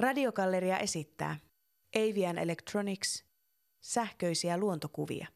Radiogalleria esittää Avian Electronics, sähköisiä luontokuvia.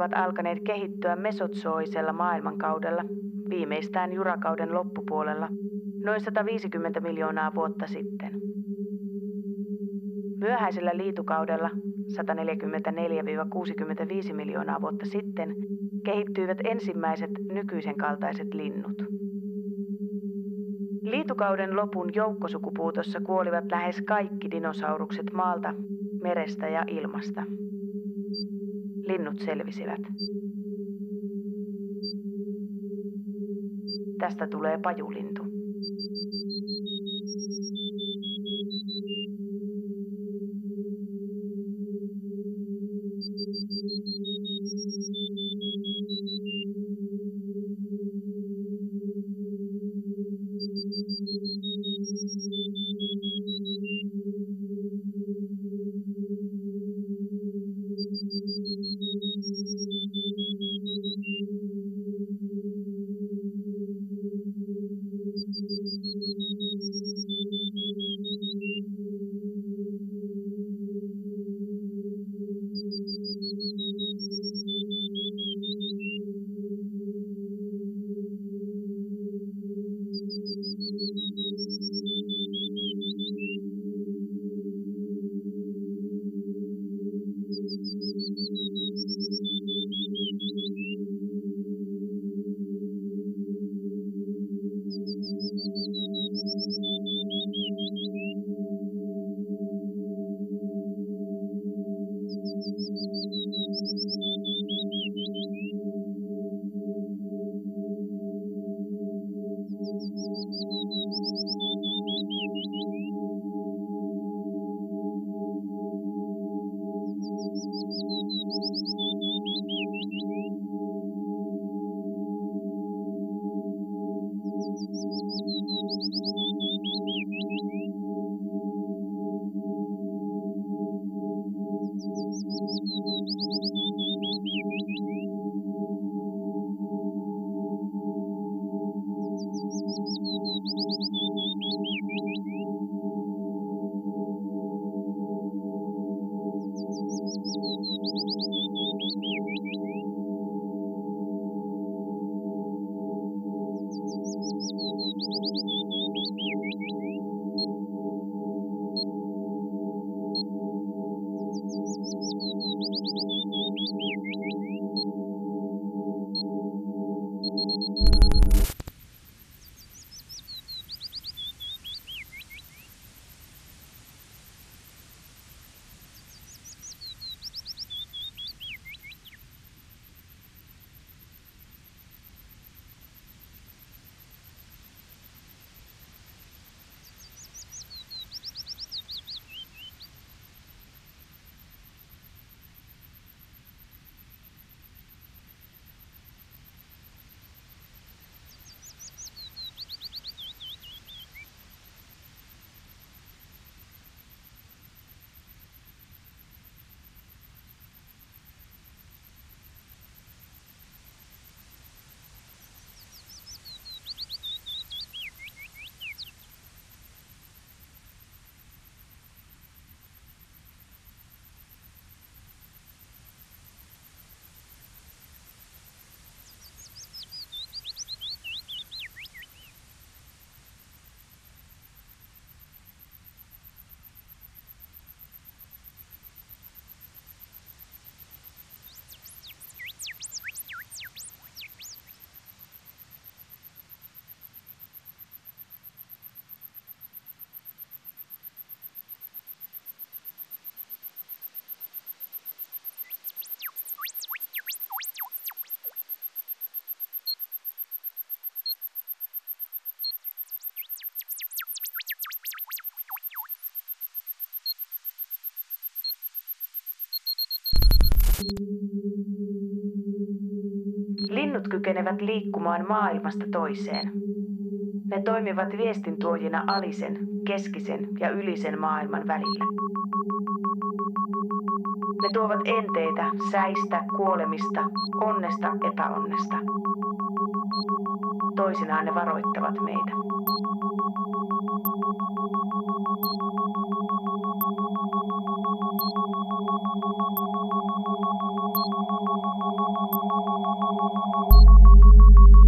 Ovat alkaneet kehittyä mesotsoisella maailmankaudella, viimeistään jurakauden loppupuolella, noin 150 miljoonaa vuotta sitten. Myöhäisellä liitukaudella 144-65 miljoonaa vuotta sitten kehittyivät ensimmäiset nykyisen kaltaiset linnut. Liitukauden lopun joukkosukupuutossa kuolivat lähes kaikki dinosaurukset maalta, merestä ja ilmasta. Linnut selvisivät. Tästä tulee pajulintu. Linnut kykenevät liikkumaan maailmasta toiseen. Ne toimivat viestintuojina alisen, keskisen ja ylisen maailman välillä. Ne tuovat enteitä säistä, kuolemista, onnesta, epäonnesta. Toisinaan ne varoittavat meitä. Thank you.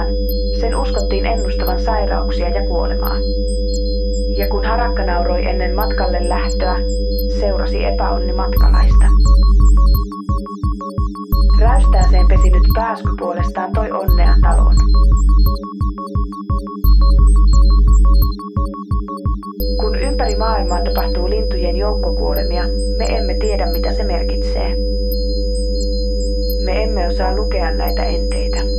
Pihaan, sen uskottiin ennustavan sairauksia ja kuolemaa. Ja kun harakka nauroi ennen matkalle lähtöä, seurasi epäonni matkalaista. Räystääseen pesinyt pääsky puolestaan toi onnea taloon. Kun ympäri maailmaa tapahtuu lintujen joukkokuolemia, me emme tiedä mitä se merkitsee. Me emme osaa lukea näitä enteitä.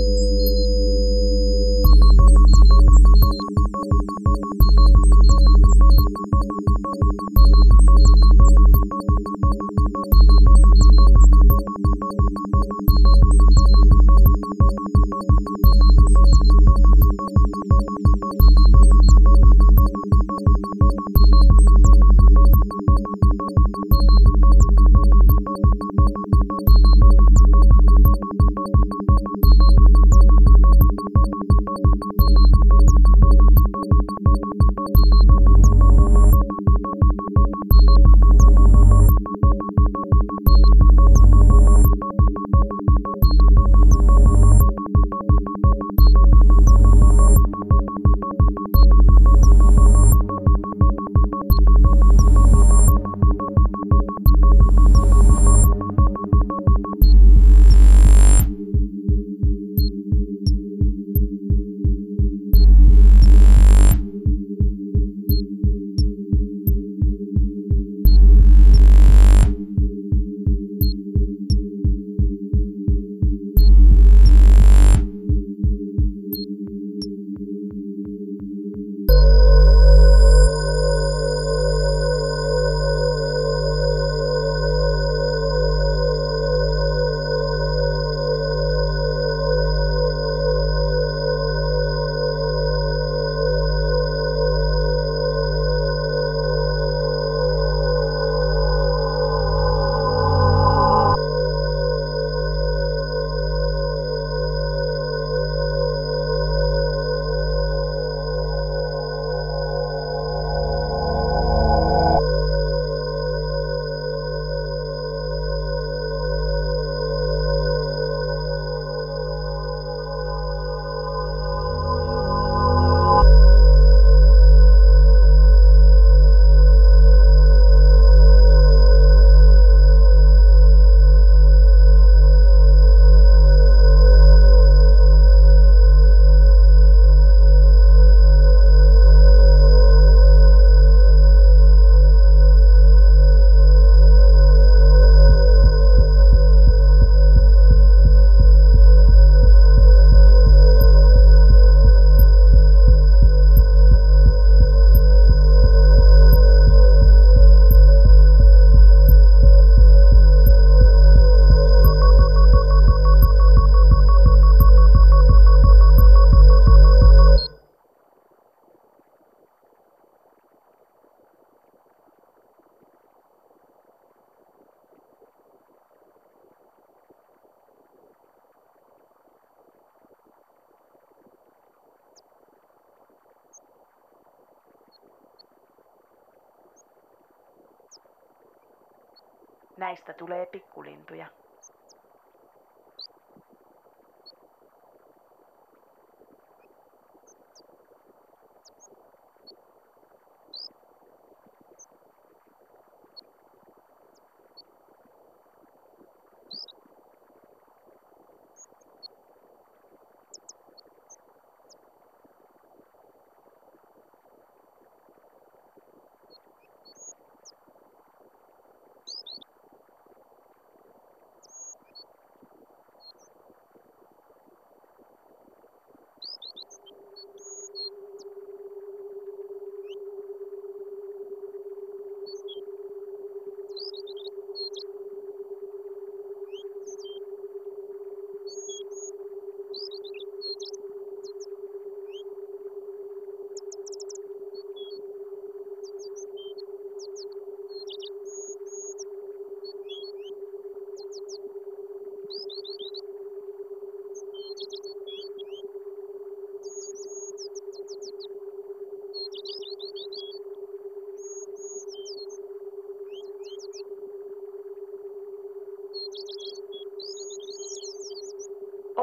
Näistä tulee pikkulintuja.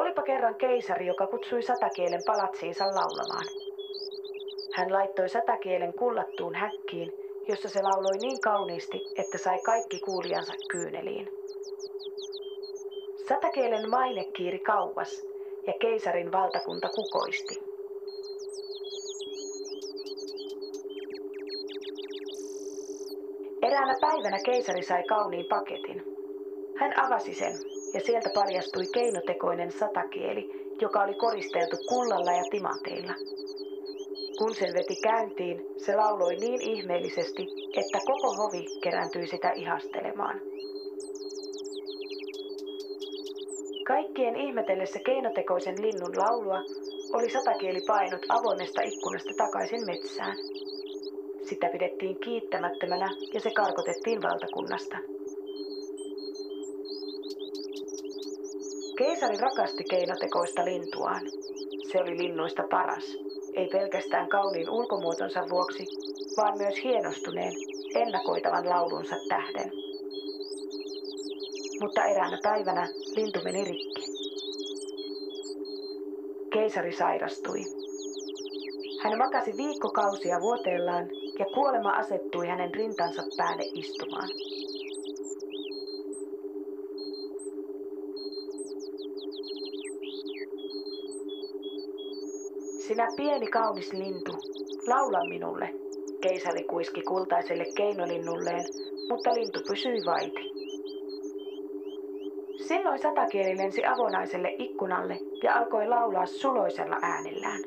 Olipa kerran keisari, joka kutsui satakielen palatsiinsa laulamaan. Hän laittoi satakielen kullattuun häkkiin, jossa se lauloi niin kauniisti, että sai kaikki kuulijansa kyyneliin. Satakielen maine kiiri kauas ja keisarin valtakunta kukoisti. Eräänä päivänä keisari sai kauniin paketin. Hän avasi sen ja sieltä paljastui keinotekoinen satakieli, joka oli koristeltu kullalla ja timanteilla. Kun sen veti käyntiin, se lauloi niin ihmeellisesti, että koko hovi kerääntyi sitä ihastelemaan. Kaikkien ihmetellessä keinotekoisen linnun laulua oli satakieli painut avoimesta ikkunasta takaisin metsään. Sitä pidettiin kiittämättömänä ja se karkotettiin valtakunnasta. Keisari rakasti keinotekoista lintuaan. Se oli linnuista paras, ei pelkästään kauniin ulkomuotonsa vuoksi, vaan myös hienostuneen, ennakoitavan laulunsa tähden. Mutta eräänä päivänä lintu meni rikki. Keisari sairastui. Hän makasi viikkokausia vuoteellaan ja kuolema asettui hänen rintansa päälle istumaan. Sinä pieni kaunis lintu, laula minulle, keisari kuiski kultaiselle keinolinnulleen, mutta lintu pysyi vaiti. Silloin satakieli lensi avonaiselle ikkunalle ja alkoi laulaa suloisella äänellään.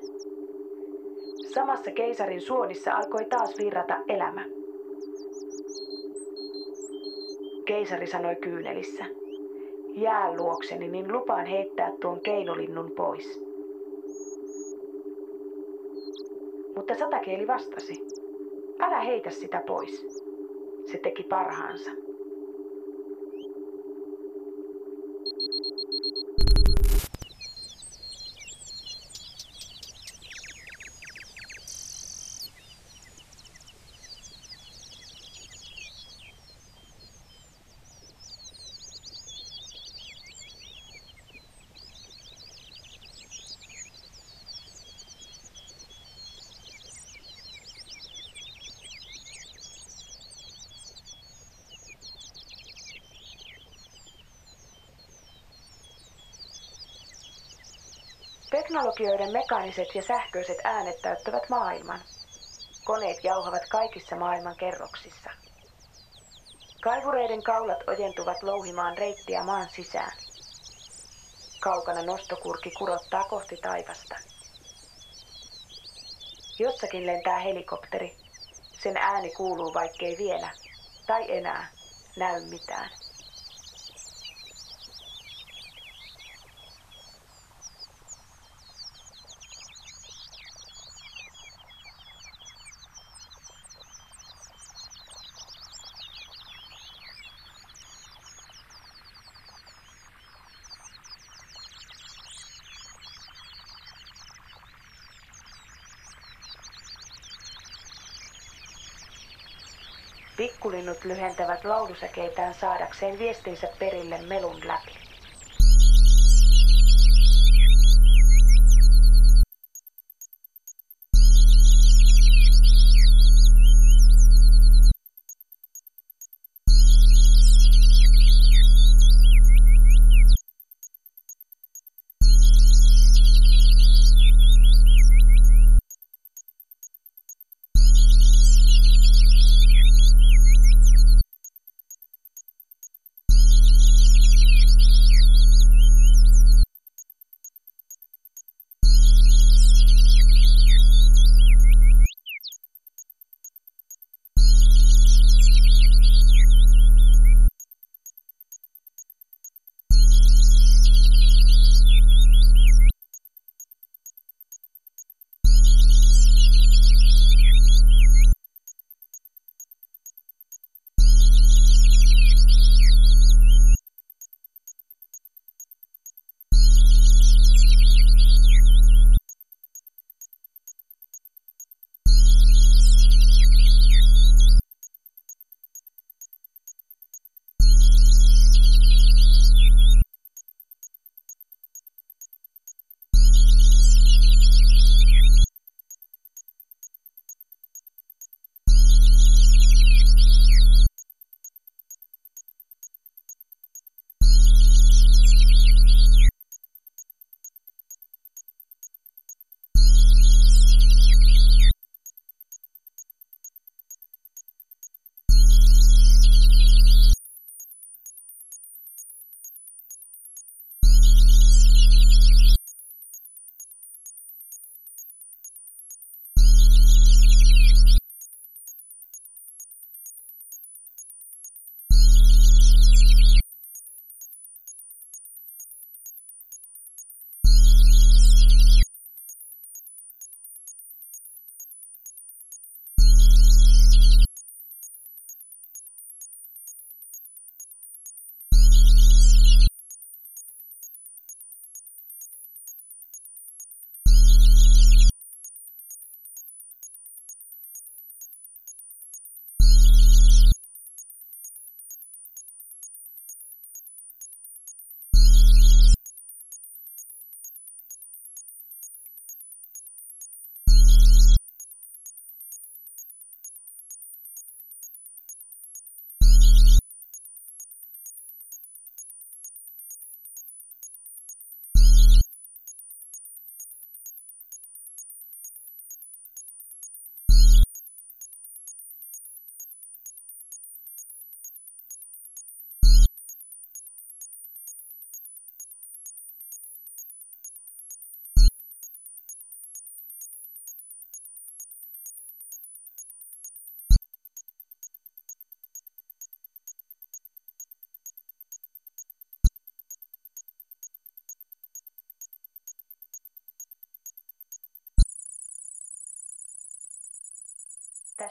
Samassa keisarin suonissa alkoi taas virrata elämä. Keisari sanoi kyynelissä. Jää luokseni, niin lupaan heittää tuon keinolinnun pois. Mutta satakieli vastasi. Älä heitä sitä pois. Se teki parhaansa. Teknologioiden mekaaniset ja sähköiset äänet täyttävät maailman. Koneet jauhavat kaikissa maailman kerroksissa. Kaivureiden kaulat ojentuvat louhimaan reittiä maan sisään. Kaukana nostokurki kurottaa kohti taivasta. Jossakin lentää helikopteri. Sen ääni kuuluu vaikkei vielä, tai enää, näy mitään. Pikkulinnut lyhentävät laulusäkeitään saadakseen viestinsä perille melun läpi.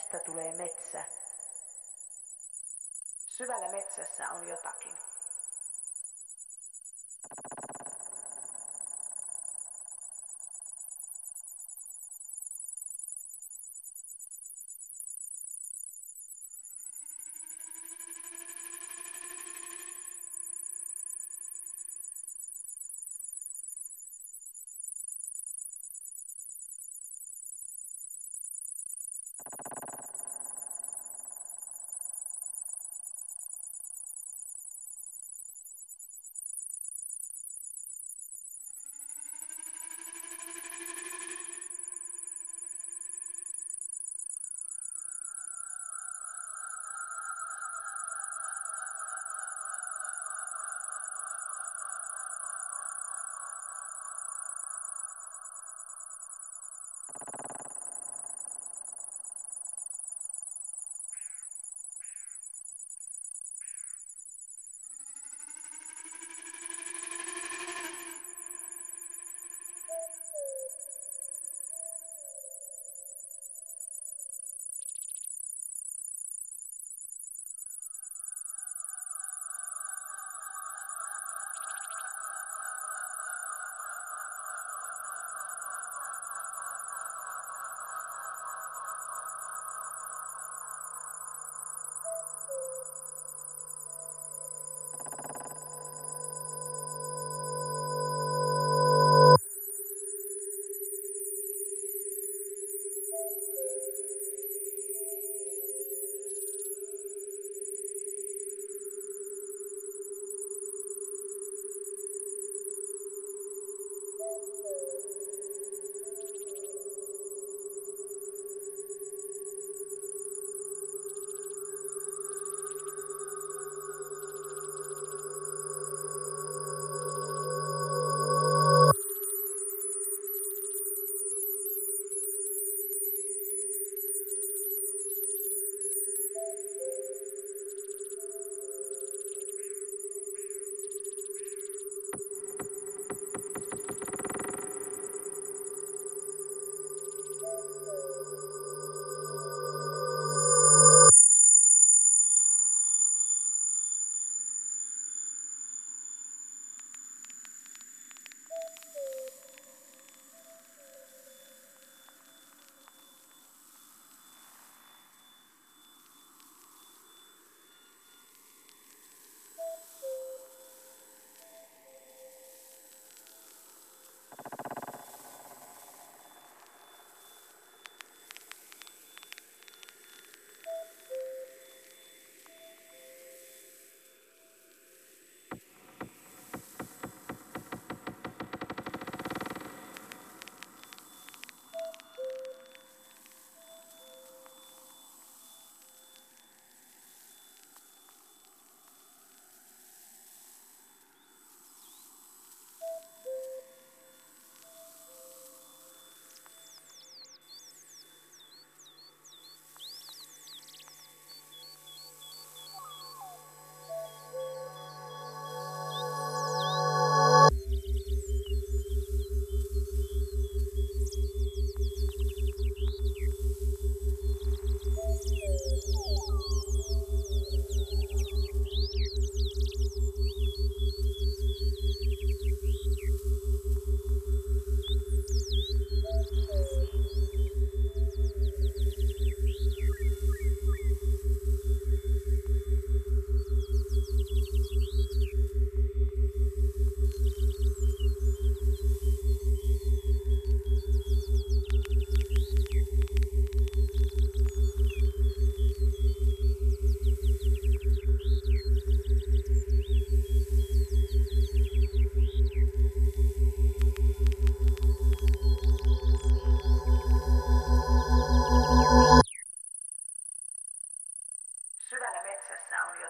Tästä tulee metsä. Syvällä metsässä on jotakin.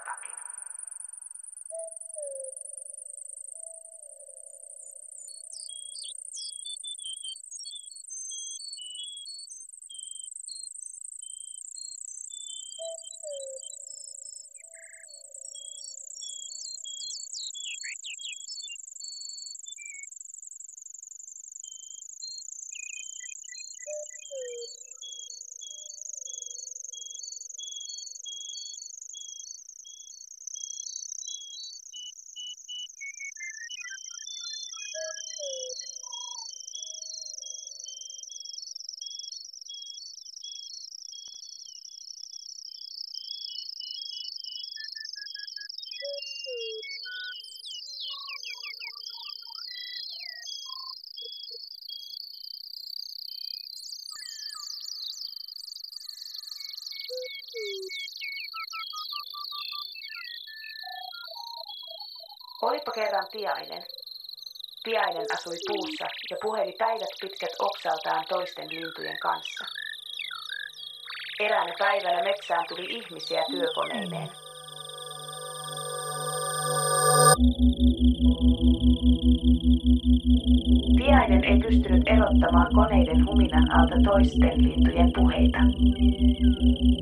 fucking Olipa kerran tiainen. Tiainen asui puussa ja puheli päivät pitkät oksaltaan toisten lintujen kanssa. Eräänä päivänä metsään tuli ihmisiä työkoneineen. Tiainen ei pystynyt erottamaan koneiden huminan alta toisten lintujen puheita.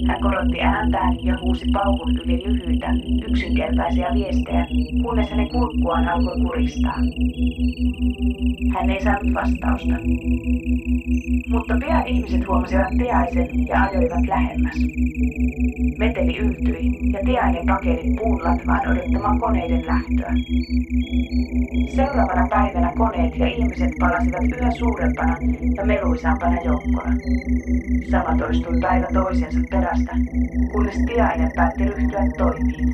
Hän korotti ääntään ja huusi pauhun yli lyhyitä, yksinkertaisia viestejä, kunnes hänen kurkkuaan alkoi kuristaa. Hän ei saanut vastausta. Mutta pian ihmiset huomasivat tiaisen ja ajoivat lähemmäs. Meteli yltyi ja tiainen pakeni puun latvaan odottamaan koneiden lähtöä. Seuraavana päivänä koneet ja ihmiset palasivat yhä suurempana ja meluisampana joukkona. Sama toistui päivä toisensa perästä, kunnes tiainen päätti ryhtyä toimiin.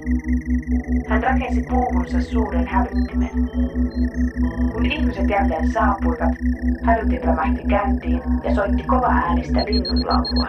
Hän rakensi puuhunsa suuren hälyttimen. Kun ihmiset jälleen saapuivat, hälytin rämähti käyntiin ja soitti kova äänistä linnunlaulua.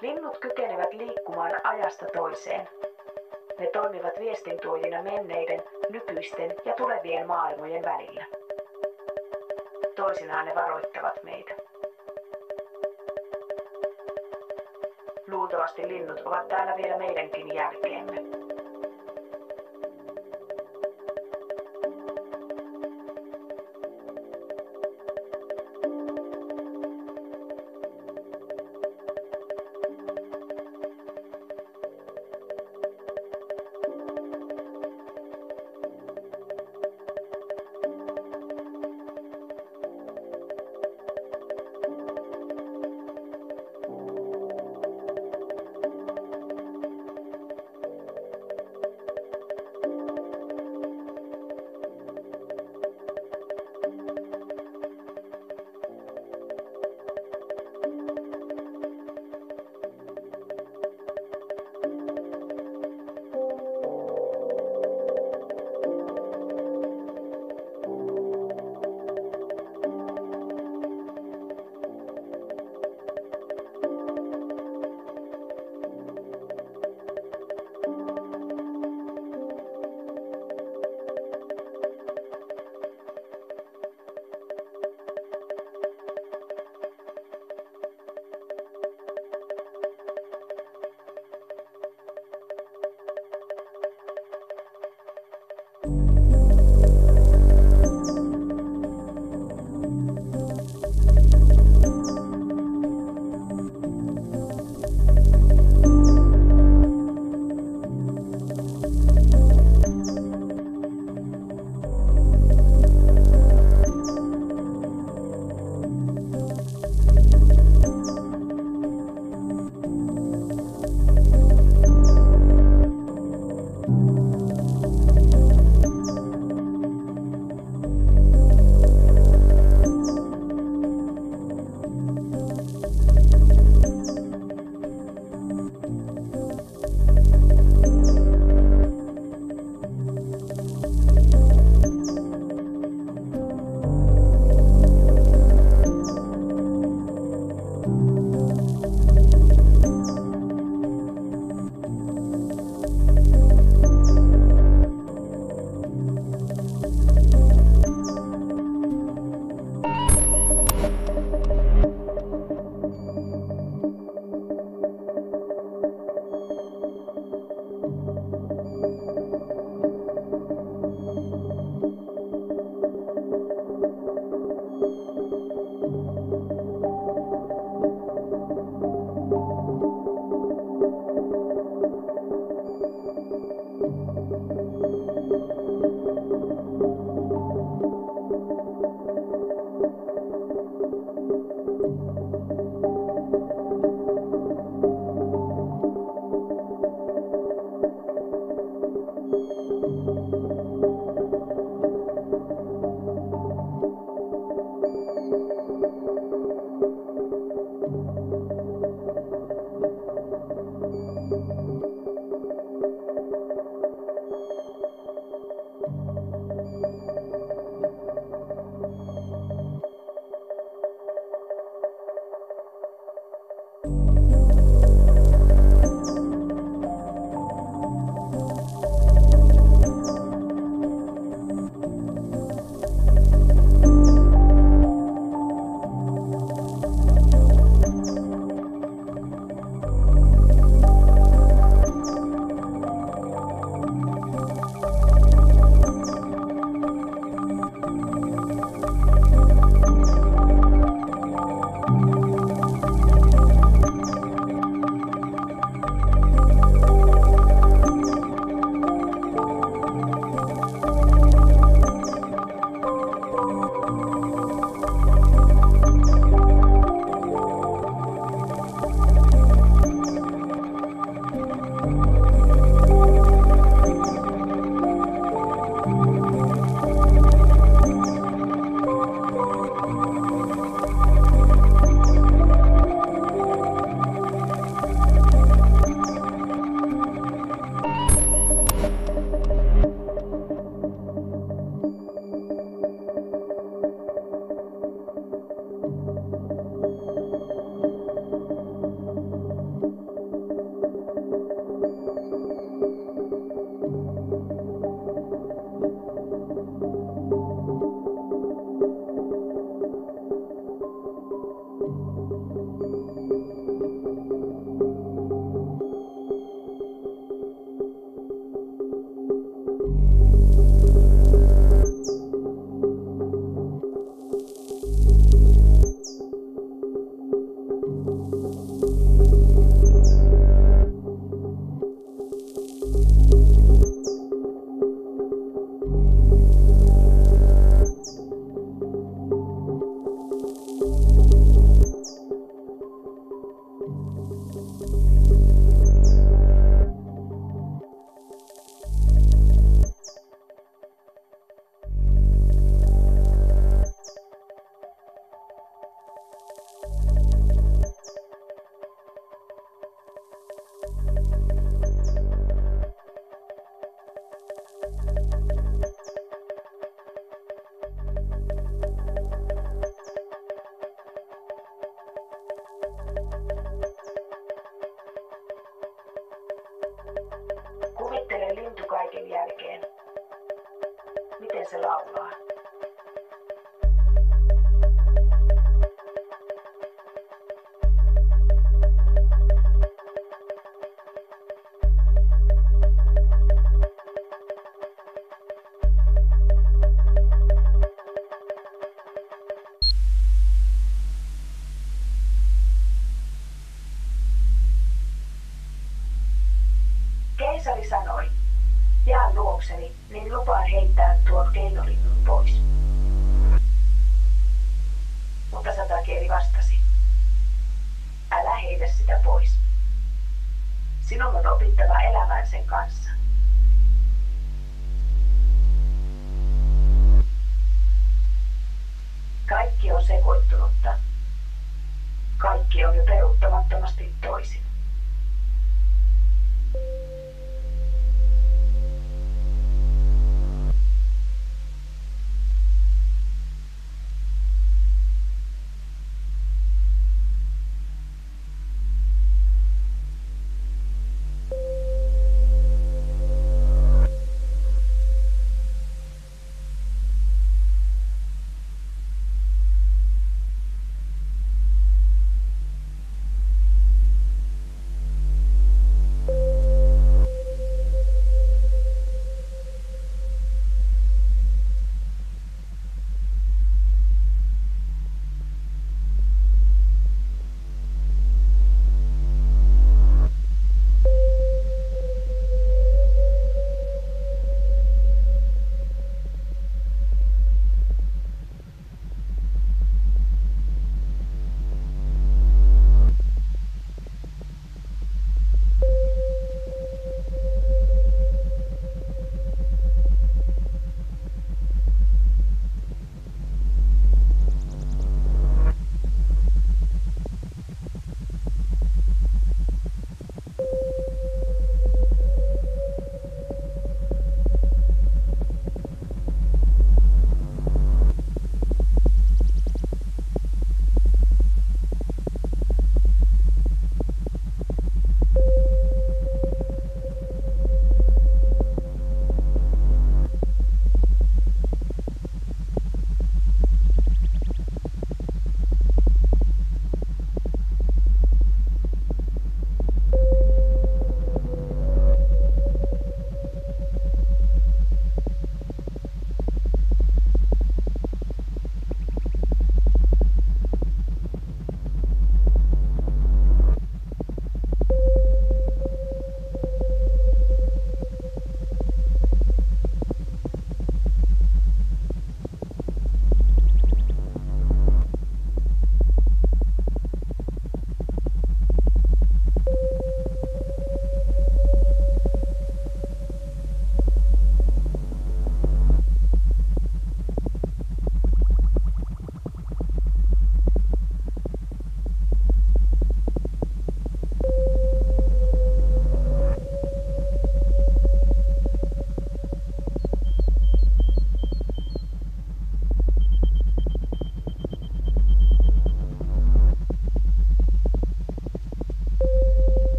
Linnut kykenevät liikkumaan ajasta toiseen. Ne toimivat viestintuojina menneiden, nykyisten ja tulevien maailmojen välillä. Toisinaan ne varoittavat meitä. Luultavasti linnut ovat täällä vielä meidänkin jälkeemme.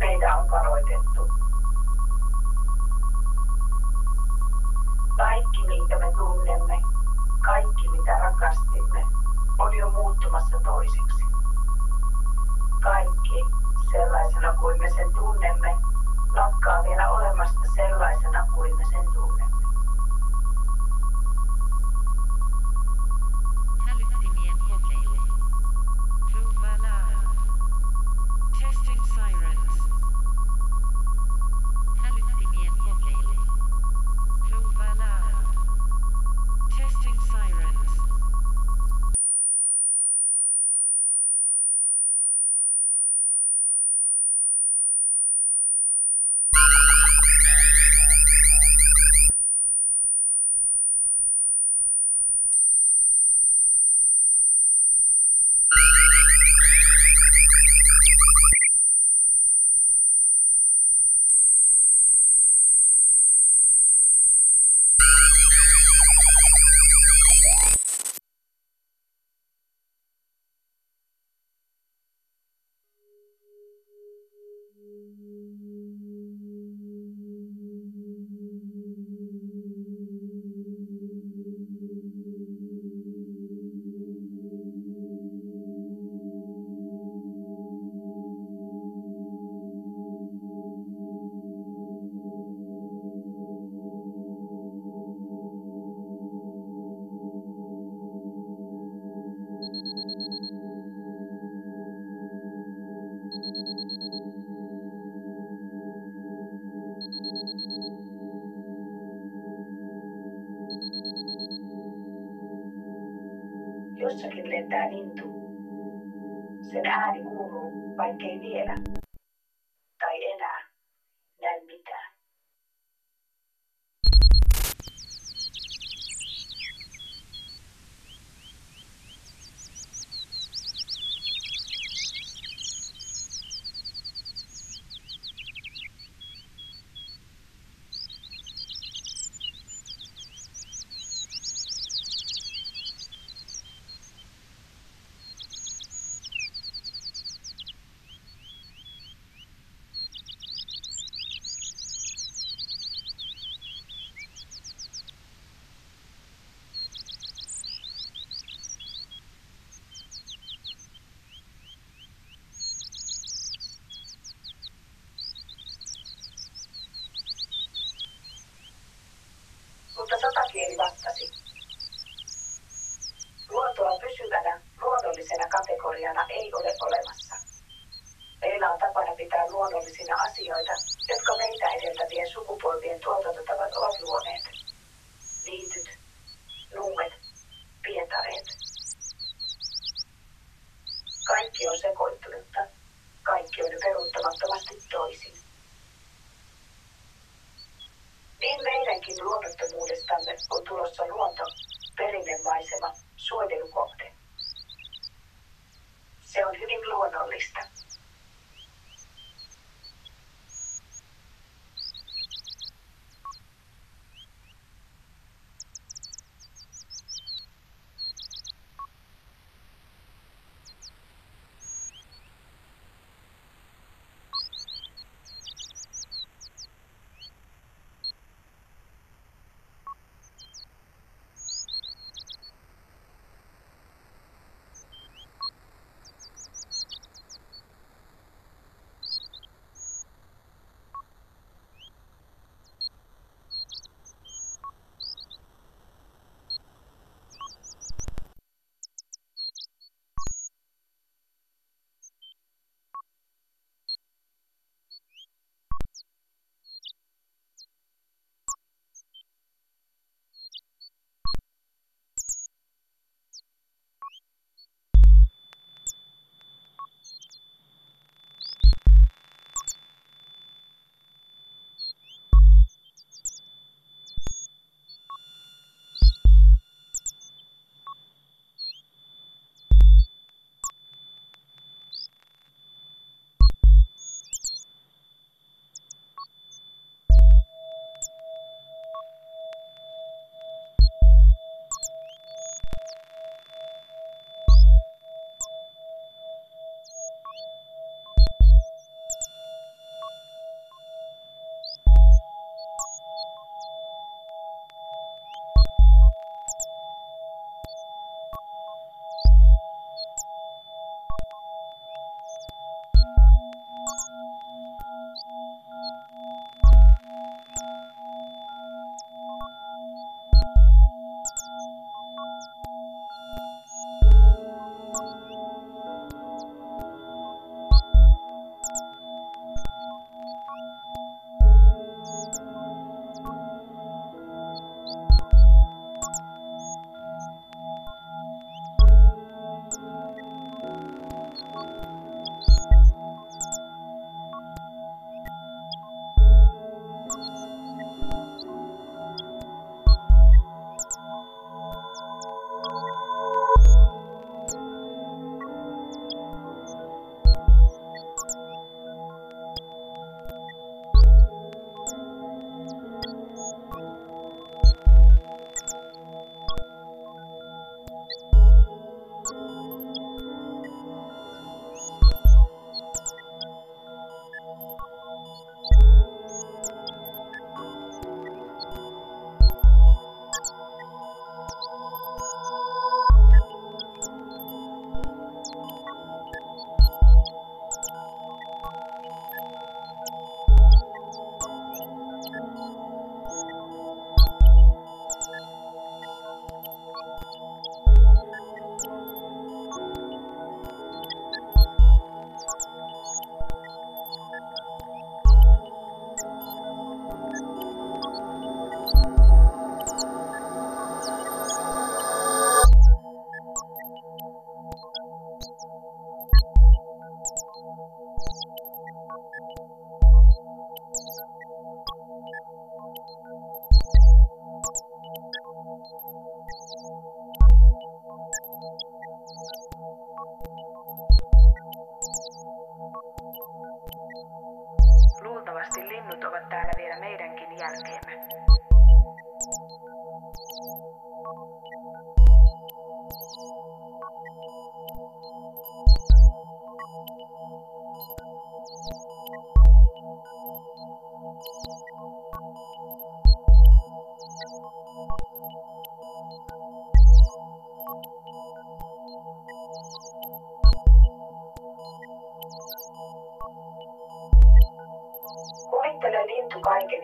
meitä on varoitettu. Kaikki, minkä me tunnemme, kaikki mitä rakastimme, on jo muuttumassa toiseksi. Kaikki, sellaisena kuin me sen tunnemme,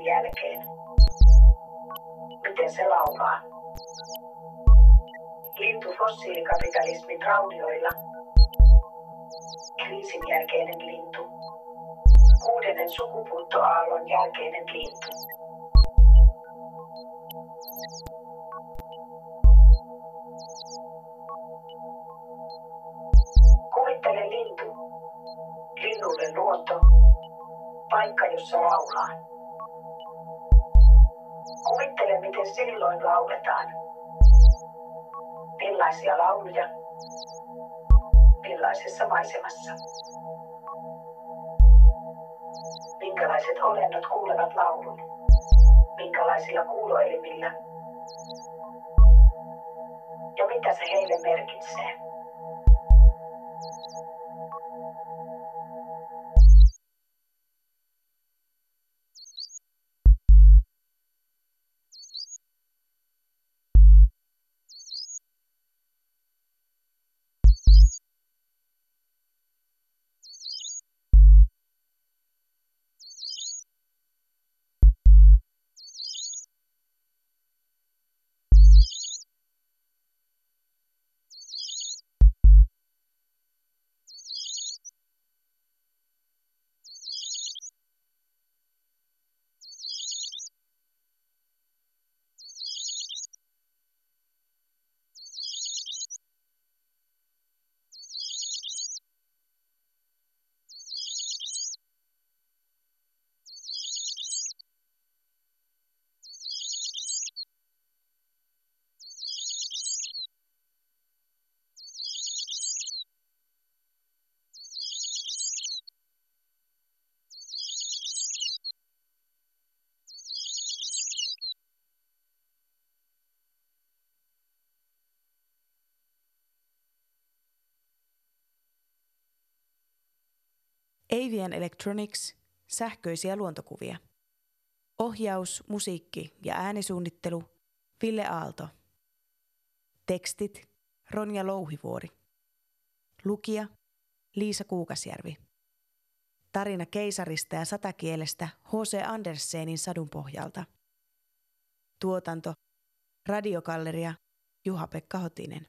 jälkeen. Miten se laulaa? Lintu fossiilikapitalismin raunioilla. Kriisin jälkeinen lintu. Kuudennen sukupuuttoaallon jälkeinen lintu. Kuvittele lintu. Linnulle luonto. Paikka, jossa laulaa. Miten silloin lauletaan. Millaisia lauluja? Millaisessa maisemassa? Minkälaiset olennot kuulevat laulun? Minkälaisilla kuuloelimillä? Ja mitä se heille merkitsee? Avian Electronics, sähköisiä luontokuvia. Ohjaus, musiikki ja äänisuunnittelu Ville Aalto. Tekstit Ronja Louhivuori. Lukija Liisa Kuukasjärvi. Tarina keisarista ja satakielestä H.C. Andersenin sadun pohjalta. Tuotanto Radiokalleria Juha-Pekka Hotinen.